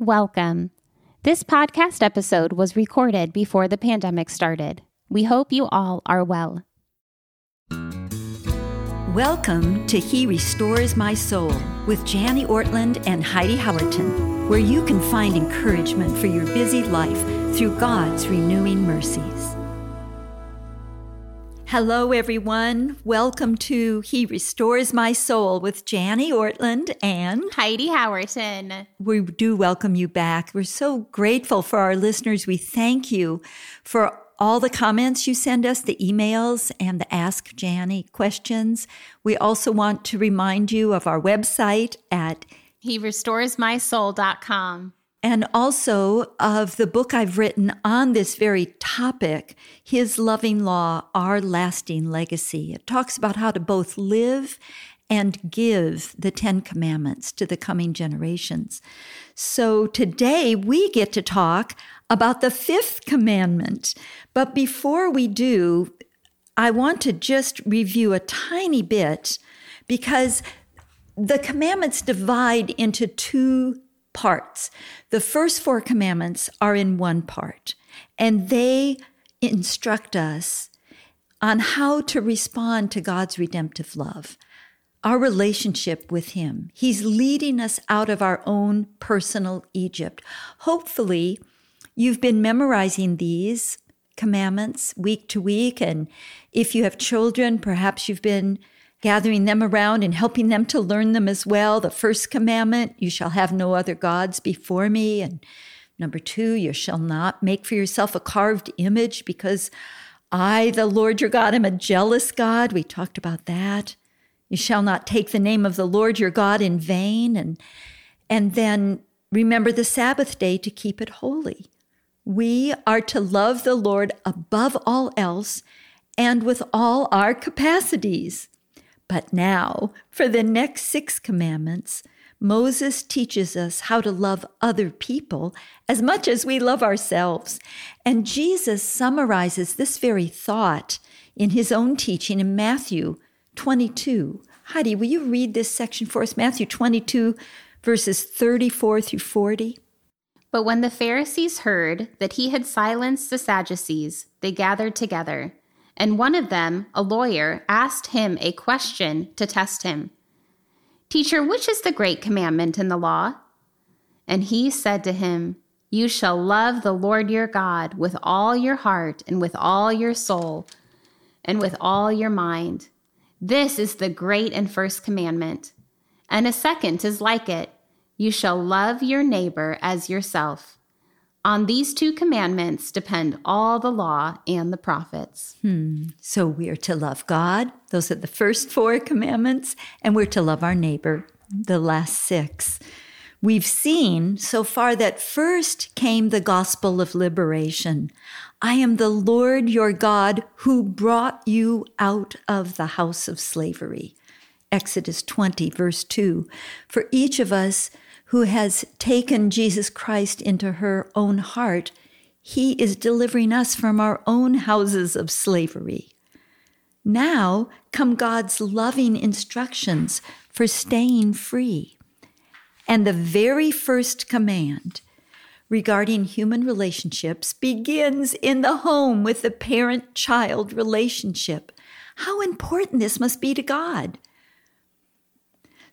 Welcome. This podcast episode was recorded before the pandemic started. We hope you all are well. Welcome to He Restores My Soul with Jani Ortlund and Heidi Howerton, where you can find encouragement for your busy life through God's renewing mercies. Hello, everyone. Welcome to He Restores My Soul with Jani Ortlund and Heidi Howerton. We do welcome you back. We're so grateful for our listeners. We thank you for all the comments you send us, the emails, and the Ask Jani questions. We also want to remind you of our website at He restoresmysoul.com and also of the book I've written on this very topic, His Loving Law, Our Lasting Legacy. It talks about how to both live and give the Ten Commandments to the coming generations. So today we get to talk about the fifth commandment. But before we do, I want to just review a tiny bit because the commandments divide into two parts. The first four commandments are in one part, and they instruct us on how to respond to God's redemptive love, our relationship with Him. He's leading us out of our own personal Egypt. Hopefully, you've been memorizing these commandments week to week. And if you have children, perhaps you've been gathering them around and helping them to learn them as well. The first commandment, you shall have no other gods before me. And number two, you shall not make for yourself a carved image because I, the Lord your God, am a jealous God. We talked about that. You shall not take the name of the Lord your God in vain. And, and then remember the Sabbath day to keep it holy. We are to love the Lord above all else and with all our capacities. But now, for the next six commandments, Moses teaches us how to love other people as much as we love ourselves. And Jesus summarizes this very thought in his own teaching in Matthew 22. Heidi, will you read this section for us? Matthew 22, verses 34 through 40. But when the Pharisees heard that he had silenced the Sadducees, they gathered together and one of them, a lawyer, asked him a question to test him Teacher, which is the great commandment in the law? And he said to him, You shall love the Lord your God with all your heart and with all your soul and with all your mind. This is the great and first commandment. And a second is like it you shall love your neighbor as yourself. On these two commandments depend all the law and the prophets. Hmm. So we are to love God, those are the first four commandments, and we're to love our neighbor, the last six. We've seen so far that first came the gospel of liberation. I am the Lord your God who brought you out of the house of slavery. Exodus 20, verse 2. For each of us, who has taken Jesus Christ into her own heart, he is delivering us from our own houses of slavery. Now come God's loving instructions for staying free. And the very first command regarding human relationships begins in the home with the parent child relationship. How important this must be to God.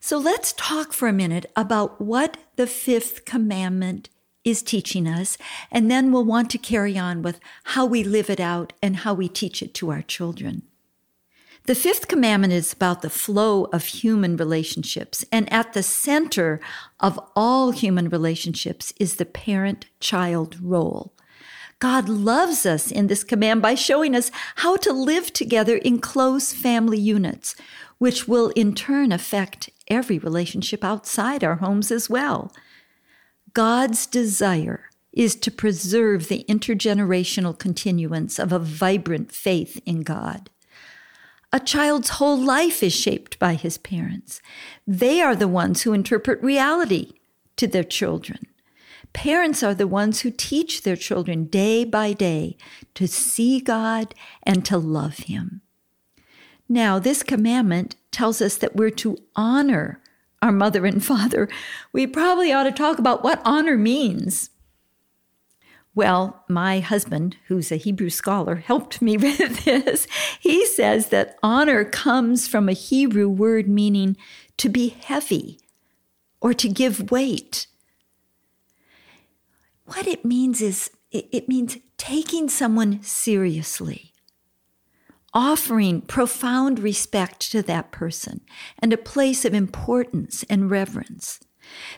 So let's talk for a minute about what the fifth commandment is teaching us, and then we'll want to carry on with how we live it out and how we teach it to our children. The fifth commandment is about the flow of human relationships, and at the center of all human relationships is the parent child role. God loves us in this command by showing us how to live together in close family units, which will in turn affect every relationship outside our homes as well. God's desire is to preserve the intergenerational continuance of a vibrant faith in God. A child's whole life is shaped by his parents. They are the ones who interpret reality to their children. Parents are the ones who teach their children day by day to see God and to love Him. Now, this commandment tells us that we're to honor our mother and father, we probably ought to talk about what honor means. Well, my husband, who's a Hebrew scholar, helped me with this. He says that honor comes from a Hebrew word meaning to be heavy or to give weight. What it means is it means taking someone seriously, offering profound respect to that person and a place of importance and reverence.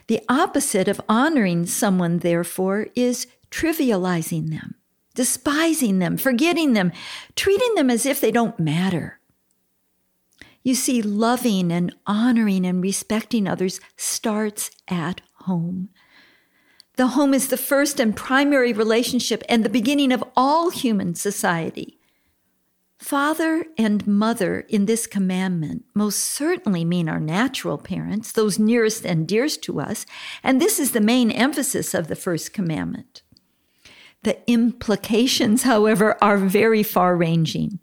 The opposite of honoring someone, therefore, is trivializing them, despising them, forgetting them, treating them as if they don't matter. You see, loving and honoring and respecting others starts at home. The home is the first and primary relationship and the beginning of all human society. Father and mother in this commandment most certainly mean our natural parents, those nearest and dearest to us, and this is the main emphasis of the first commandment. The implications, however, are very far ranging.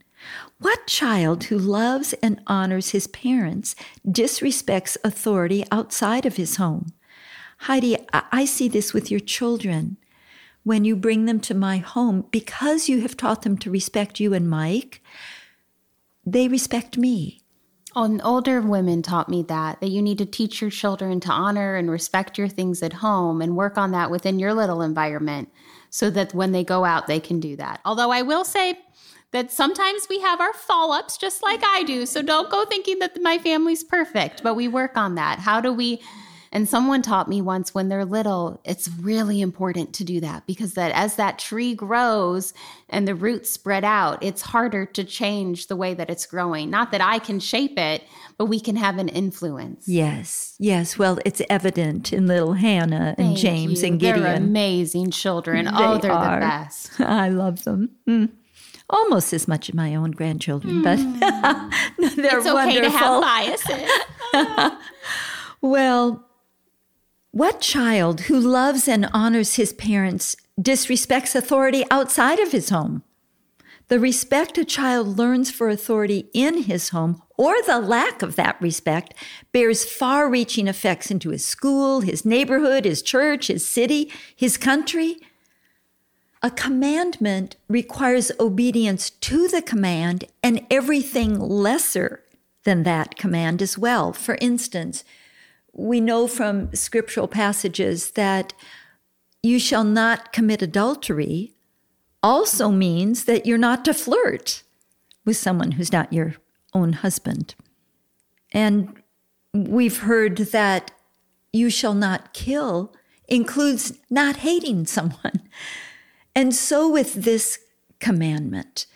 What child who loves and honors his parents disrespects authority outside of his home? Heidi, I see this with your children. When you bring them to my home, because you have taught them to respect you and Mike, they respect me. And older women taught me that, that you need to teach your children to honor and respect your things at home and work on that within your little environment so that when they go out, they can do that. Although I will say that sometimes we have our fall ups just like I do. So don't go thinking that my family's perfect, but we work on that. How do we and someone taught me once when they're little, it's really important to do that because that as that tree grows and the roots spread out, it's harder to change the way that it's growing. Not that I can shape it, but we can have an influence. Yes, yes. Well, it's evident in little Hannah and Thank James you. and Gideon. They're amazing children. They oh, they're are. the best. I love them. Mm. Almost as much as my own grandchildren, but they're Hmm. It's okay wonderful. to have biases. Well, what child who loves and honors his parents disrespects authority outside of his home? The respect a child learns for authority in his home, or the lack of that respect, bears far reaching effects into his school, his neighborhood, his church, his city, his country. A commandment requires obedience to the command and everything lesser than that command as well. For instance, we know from scriptural passages that you shall not commit adultery also means that you're not to flirt with someone who's not your own husband. And we've heard that you shall not kill includes not hating someone. And so with this commandment,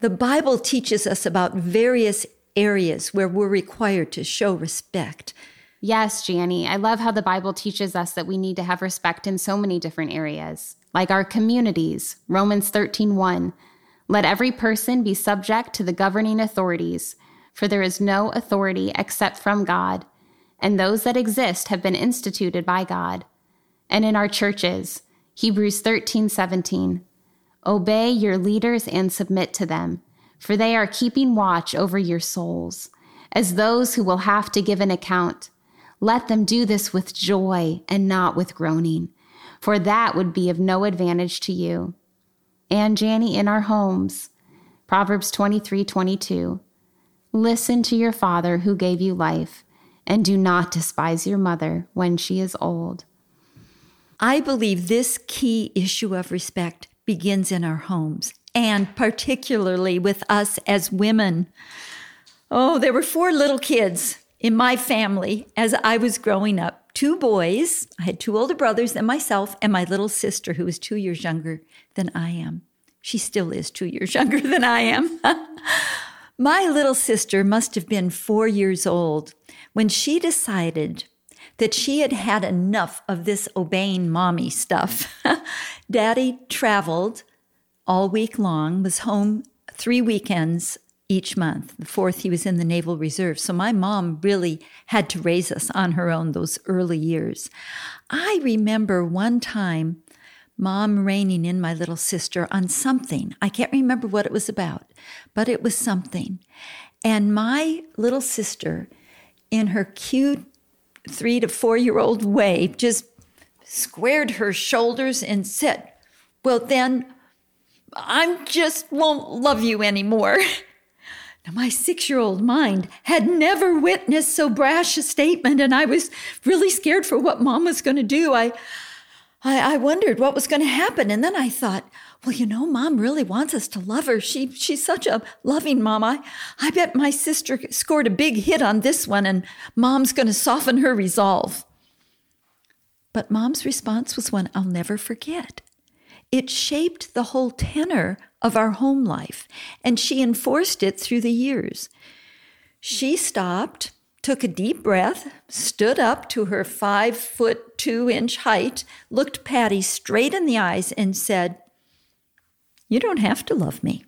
the Bible teaches us about various areas where we're required to show respect. Yes, Jani. I love how the Bible teaches us that we need to have respect in so many different areas, like our communities. Romans 13:1. Let every person be subject to the governing authorities, for there is no authority except from God, and those that exist have been instituted by God. And in our churches, Hebrews 13:17. Obey your leaders and submit to them, for they are keeping watch over your souls, as those who will have to give an account. Let them do this with joy and not with groaning, for that would be of no advantage to you. And Jani, in our homes, Proverbs 23 22. Listen to your father who gave you life, and do not despise your mother when she is old. I believe this key issue of respect begins in our homes, and particularly with us as women. Oh, there were four little kids in my family as I was growing up two boys. I had two older brothers than myself, and my little sister, who was two years younger than I am. She still is two years younger than I am. my little sister must have been four years old when she decided that she had had enough of this obeying mommy stuff. Daddy traveled all week long, was home three weekends each month. The fourth, he was in the Naval Reserve. So my mom really had to raise us on her own those early years. I remember one time mom reining in my little sister on something. I can't remember what it was about, but it was something. And my little sister, in her cute three to four year old way, just squared her shoulders and said, Well, then I just won't love you anymore. My six year old mind had never witnessed so brash a statement, and I was really scared for what mom was going to do. I, I, I wondered what was going to happen. And then I thought, well, you know, mom really wants us to love her. She, she's such a loving mom. I, I bet my sister scored a big hit on this one, and mom's going to soften her resolve. But mom's response was one I'll never forget. It shaped the whole tenor of our home life, and she enforced it through the years. She stopped, took a deep breath, stood up to her five foot two inch height, looked Patty straight in the eyes, and said, You don't have to love me,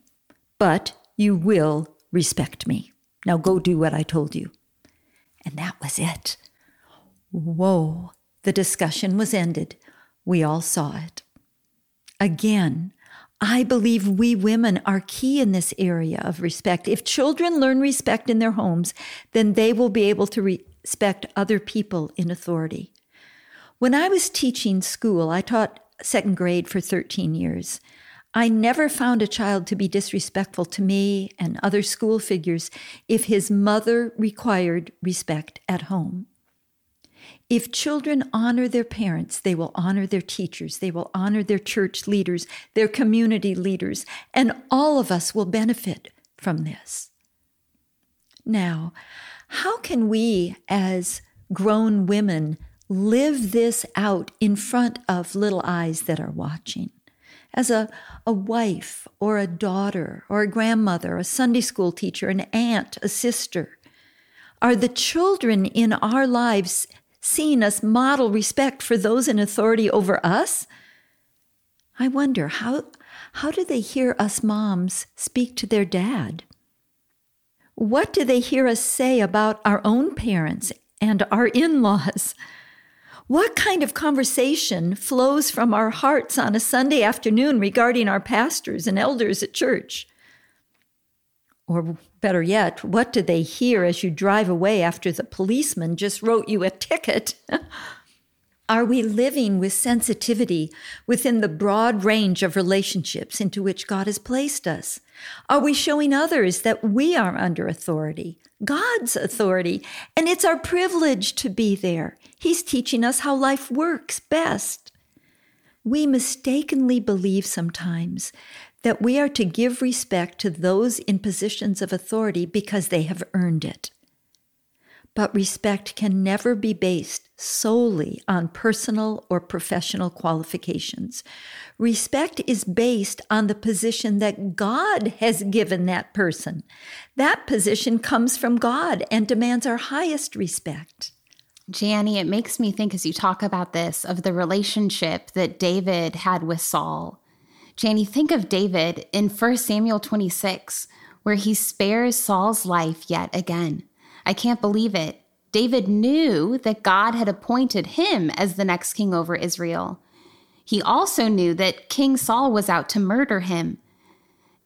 but you will respect me. Now go do what I told you. And that was it. Whoa, the discussion was ended. We all saw it. Again, I believe we women are key in this area of respect. If children learn respect in their homes, then they will be able to respect other people in authority. When I was teaching school, I taught second grade for 13 years. I never found a child to be disrespectful to me and other school figures if his mother required respect at home. If children honor their parents, they will honor their teachers, they will honor their church leaders, their community leaders, and all of us will benefit from this. Now, how can we as grown women live this out in front of little eyes that are watching? As a, a wife or a daughter or a grandmother, a Sunday school teacher, an aunt, a sister, are the children in our lives seeing us model respect for those in authority over us? I wonder how, how do they hear us moms speak to their dad? What do they hear us say about our own parents and our in laws? What kind of conversation flows from our hearts on a Sunday afternoon regarding our pastors and elders at church? Or better yet, what do they hear as you drive away after the policeman just wrote you a ticket? Are we living with sensitivity within the broad range of relationships into which God has placed us? Are we showing others that we are under authority, God's authority, and it's our privilege to be there? He's teaching us how life works best. We mistakenly believe sometimes that we are to give respect to those in positions of authority because they have earned it. But respect can never be based solely on personal or professional qualifications. Respect is based on the position that God has given that person. That position comes from God and demands our highest respect. Jani, it makes me think as you talk about this of the relationship that David had with Saul Jani, think of David in 1 Samuel 26, where he spares Saul's life yet again. I can't believe it. David knew that God had appointed him as the next king over Israel. He also knew that King Saul was out to murder him.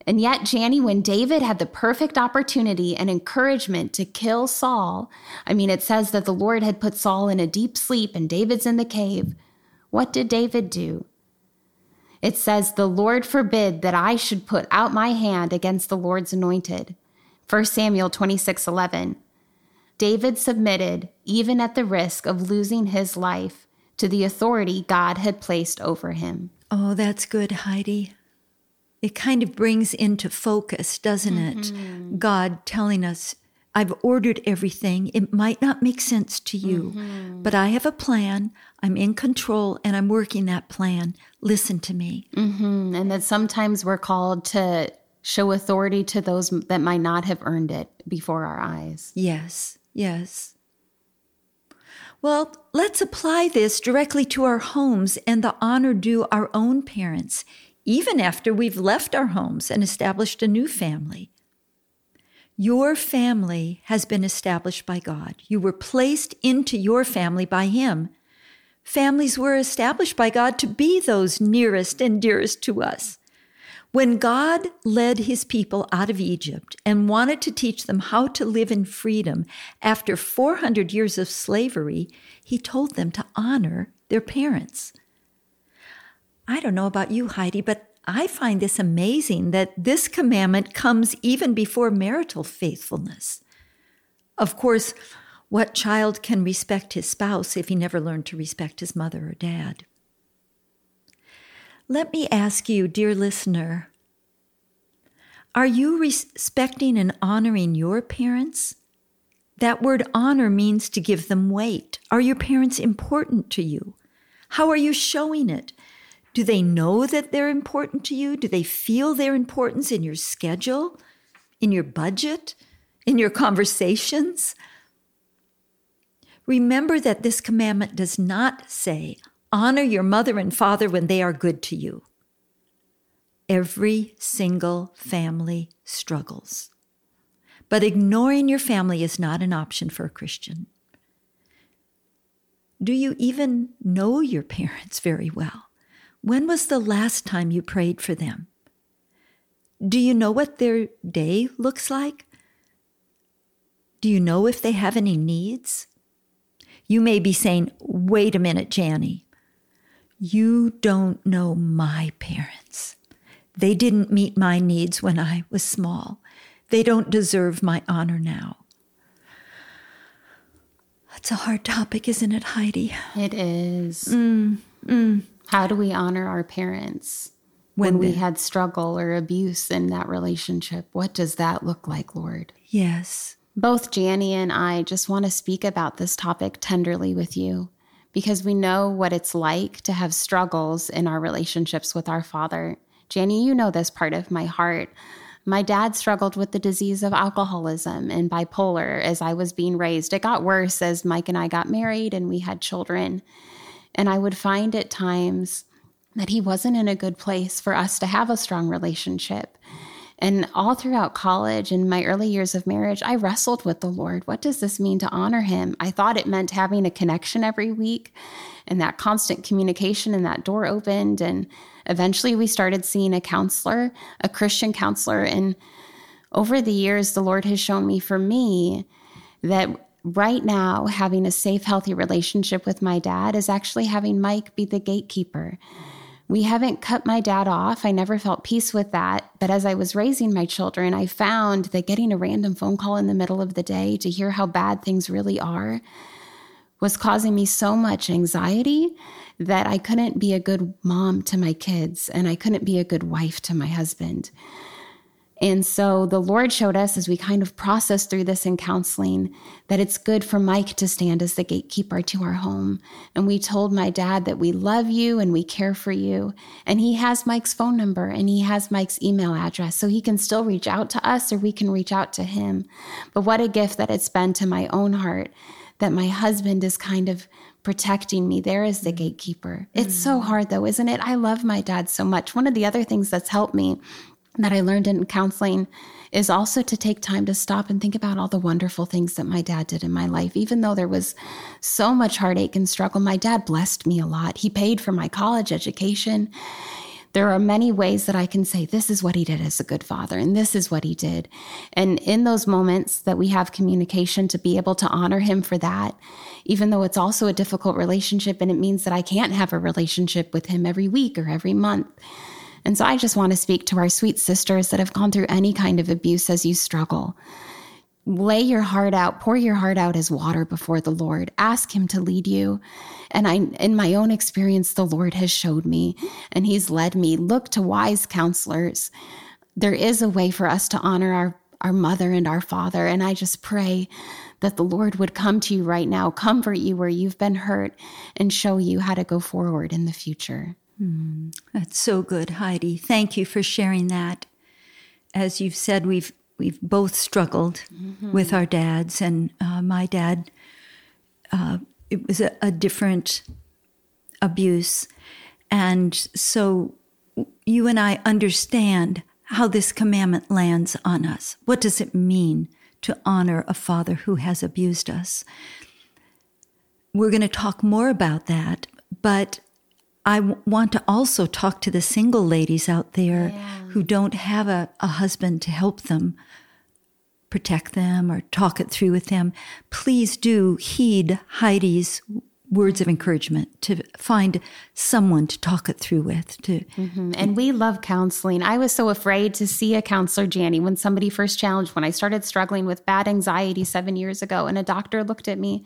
And yet, Jani, when David had the perfect opportunity and encouragement to kill Saul, I mean, it says that the Lord had put Saul in a deep sleep and David's in the cave. What did David do? It says, The Lord forbid that I should put out my hand against the Lord's anointed. 1 Samuel 26 11. David submitted, even at the risk of losing his life, to the authority God had placed over him. Oh, that's good, Heidi. It kind of brings into focus, doesn't mm-hmm. it? God telling us, I've ordered everything. It might not make sense to you, mm-hmm. but I have a plan. I'm in control and I'm working that plan. Listen to me. Mm-hmm. And that sometimes we're called to show authority to those that might not have earned it before our eyes. Yes, yes. Well, let's apply this directly to our homes and the honor due our own parents, even after we've left our homes and established a new family. Your family has been established by God. You were placed into your family by Him. Families were established by God to be those nearest and dearest to us. When God led his people out of Egypt and wanted to teach them how to live in freedom after 400 years of slavery, he told them to honor their parents. I don't know about you, Heidi, but I find this amazing that this commandment comes even before marital faithfulness. Of course, what child can respect his spouse if he never learned to respect his mother or dad? Let me ask you, dear listener, are you respecting and honoring your parents? That word honor means to give them weight. Are your parents important to you? How are you showing it? Do they know that they're important to you? Do they feel their importance in your schedule, in your budget, in your conversations? Remember that this commandment does not say, Honor your mother and father when they are good to you. Every single family struggles. But ignoring your family is not an option for a Christian. Do you even know your parents very well? When was the last time you prayed for them? Do you know what their day looks like? Do you know if they have any needs? You may be saying, wait a minute, Jani. You don't know my parents. They didn't meet my needs when I was small. They don't deserve my honor now. That's a hard topic, isn't it, Heidi? It is. Mm, mm. How do we honor our parents when, when we had struggle or abuse in that relationship? What does that look like, Lord? Yes. Both Jani and I just want to speak about this topic tenderly with you because we know what it's like to have struggles in our relationships with our father. Janie, you know this part of my heart. My dad struggled with the disease of alcoholism and bipolar as I was being raised. It got worse as Mike and I got married and we had children. And I would find at times that he wasn't in a good place for us to have a strong relationship. And all throughout college and my early years of marriage, I wrestled with the Lord. What does this mean to honor Him? I thought it meant having a connection every week and that constant communication, and that door opened. And eventually we started seeing a counselor, a Christian counselor. And over the years, the Lord has shown me for me that right now, having a safe, healthy relationship with my dad is actually having Mike be the gatekeeper we haven't cut my dad off. I never felt peace with that. But as I was raising my children, I found that getting a random phone call in the middle of the day to hear how bad things really are was causing me so much anxiety that I couldn't be a good mom to my kids and I couldn't be a good wife to my husband. And so the Lord showed us as we kind of processed through this in counseling that it's good for Mike to stand as the gatekeeper to our home. And we told my dad that we love you and we care for you. And he has Mike's phone number and he has Mike's email address. So he can still reach out to us or we can reach out to him. But what a gift that it's been to my own heart that my husband is kind of protecting me there as the gatekeeper. It's mm. so hard though, isn't it? I love my dad so much. One of the other things that's helped me that I learned in counseling is also to take time to stop and think about all the wonderful things that my dad did in my life. Even though there was so much heartache and struggle, my dad blessed me a lot. He paid for my college education. There are many ways that I can say, this is what he did as a good father, and this is what he did. And in those moments that we have communication, to be able to honor him for that, even though it's also a difficult relationship and it means that I can't have a relationship with him every week or every month and so I just want to speak to our sweet sisters that have gone through any kind of abuse as you struggle. Lay your heart out, pour your heart out as water before the Lord. Ask Him to lead you. And I, in my own experience, the Lord has showed me and He's led me. Look to wise counselors. There is a way for us to honor our, our mother and our father. And I just pray that the Lord would come to you right now, comfort you where you've been hurt, and show you how to go forward in the future. Mm, that's so good, Heidi. Thank you for sharing that. As you've said, we've we've both struggled mm-hmm. with our dads, and uh, my dad, uh, it was a, a different abuse, and so you and I understand how this commandment lands on us. What does it mean to honor a father who has abused us? We're going to talk more about that, but I w- want to also talk to the single ladies out there Yeah. who don't have a, a husband to help them protect them or talk it through with them. Please do heed Heidi's words of encouragement to find someone to talk it through with to Mhm. And we love counseling. I was so afraid to see a counselor, Jani, when somebody first challenged, when I started struggling with bad anxiety seven years ago. And a doctor looked at me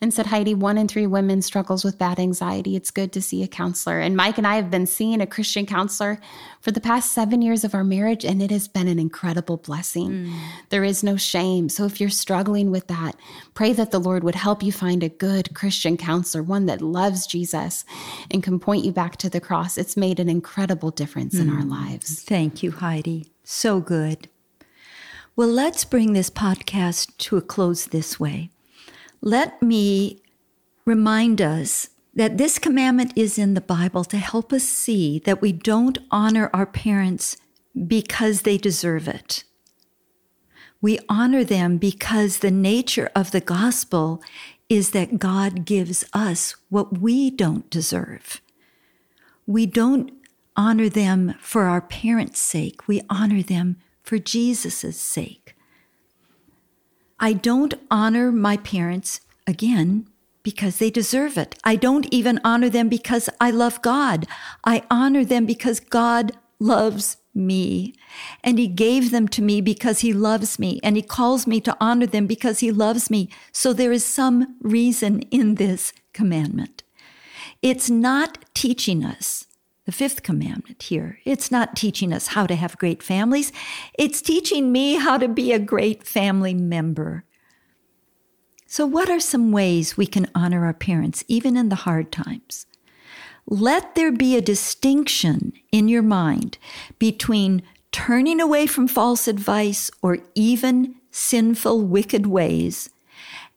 and said, Heidi, one in three women struggles with bad anxiety. It's good to see a counselor. And Mike and I have been seeing a Christian counselor for the past seven years of our marriage, and it has been an incredible blessing. Mm. There is no shame. So if you're struggling with that, pray that the Lord would help you find a good Christian counselor, one that loves Jesus and can point you back to the cross. It's made an incredible difference in our mm. lives. Thank you, Heidi. So good. Well, let's bring this podcast to a close this way. Let me remind us that this commandment is in the Bible to help us see that we don't honor our parents because they deserve it. We honor them because the nature of the gospel is that God gives us what we don't deserve. We don't honor them for our parents' sake. We honor them for Jesus' sake. I don't honor my parents, again, because they deserve it. I don't even honor them because I love God. I honor them because God loves me. And He gave them to me because He loves me. And He calls me to honor them because He loves me. So there is some reason in this commandment. It's not teaching us the fifth commandment here. It's not teaching us how to have great families. It's teaching me how to be a great family member. So, what are some ways we can honor our parents, even in the hard times? Let there be a distinction in your mind between turning away from false advice or even sinful, wicked ways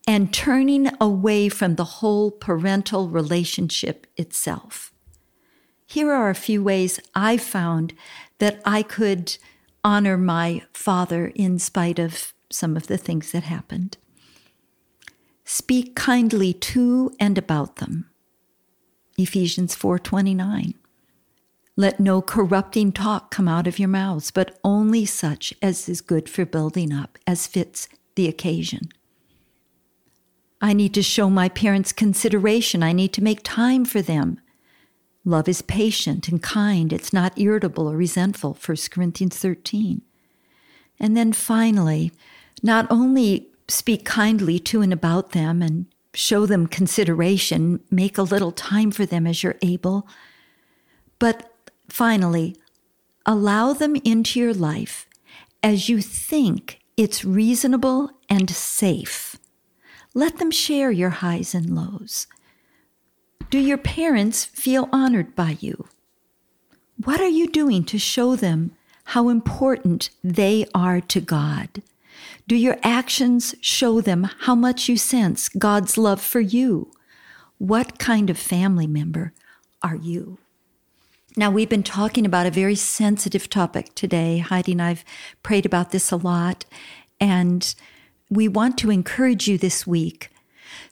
and turning away from the whole parental relationship itself. Here are a few ways I found that I could honor my father in spite of some of the things that happened. Speak kindly to and about them. Ephesians 4:29. Let no corrupting talk come out of your mouths, but only such as is good for building up, as fits the occasion. I need to show my parents consideration. I need to make time for them. Love is patient and kind. It's not irritable or resentful, 1 Corinthians 13. And then finally, not only speak kindly to and about them and show them consideration, make a little time for them as you're able, but finally, allow them into your life as you think it's reasonable and safe. Let them share your highs and lows. Do your parents feel honored by you? What are you doing to show them how important they are to God? Do your actions show them how much you sense God's love for you? What kind of family member are you? Now, we've been talking about a very sensitive topic today. Heidi and I've prayed about this a lot, and we want to encourage you this week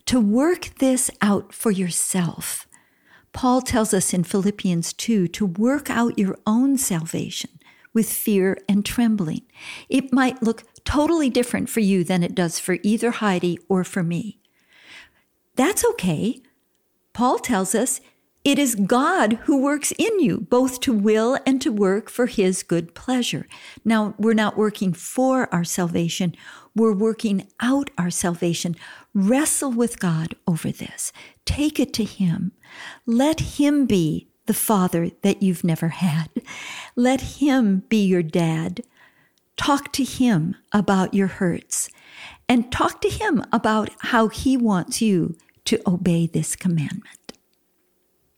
to work this out for yourself. Paul tells us in Philippians 2 to work out your own salvation with fear and trembling. It might look totally different for you than it does for either Heidi or for me. That's okay. Paul tells us it is God who works in you, both to will and to work for his good pleasure. Now, we're not working for our salvation, we're working out our salvation. Wrestle with God over this. Take it to him. Let him be the father that you've never had. Let him be your dad. Talk to him about your hurts and talk to him about how he wants you to obey this commandment.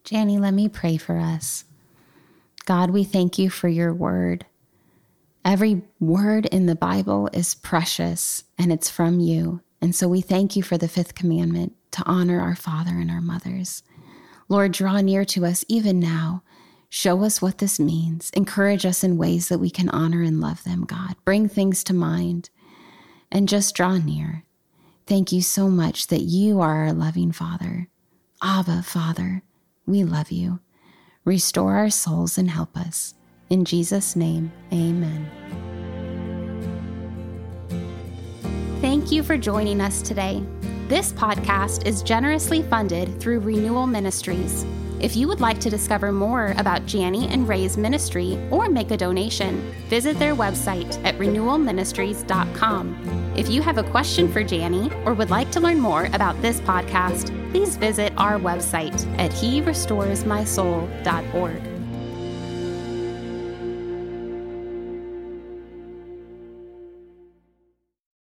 Jani, let me pray for us. God, we thank you for your word. Every word in the Bible is precious and it's from you. And so we thank you for the fifth commandment to honor our father and our mothers. Lord, draw near to us even now. Show us what this means. Encourage us in ways that we can honor and love them, God. Bring things to mind and just draw near. Thank you so much that you are our loving Father. Abba, Father, we love you. Restore our souls and help us. In Jesus' name, amen. Thank you for joining us today. This podcast is generously funded through Renewal Ministries. If you would like to discover more about Jani and Ray's ministry or make a donation, visit their website at renewalministries.com. If you have a question for Jani or would like to learn more about this podcast, please visit our website at herestoresmysoul.org.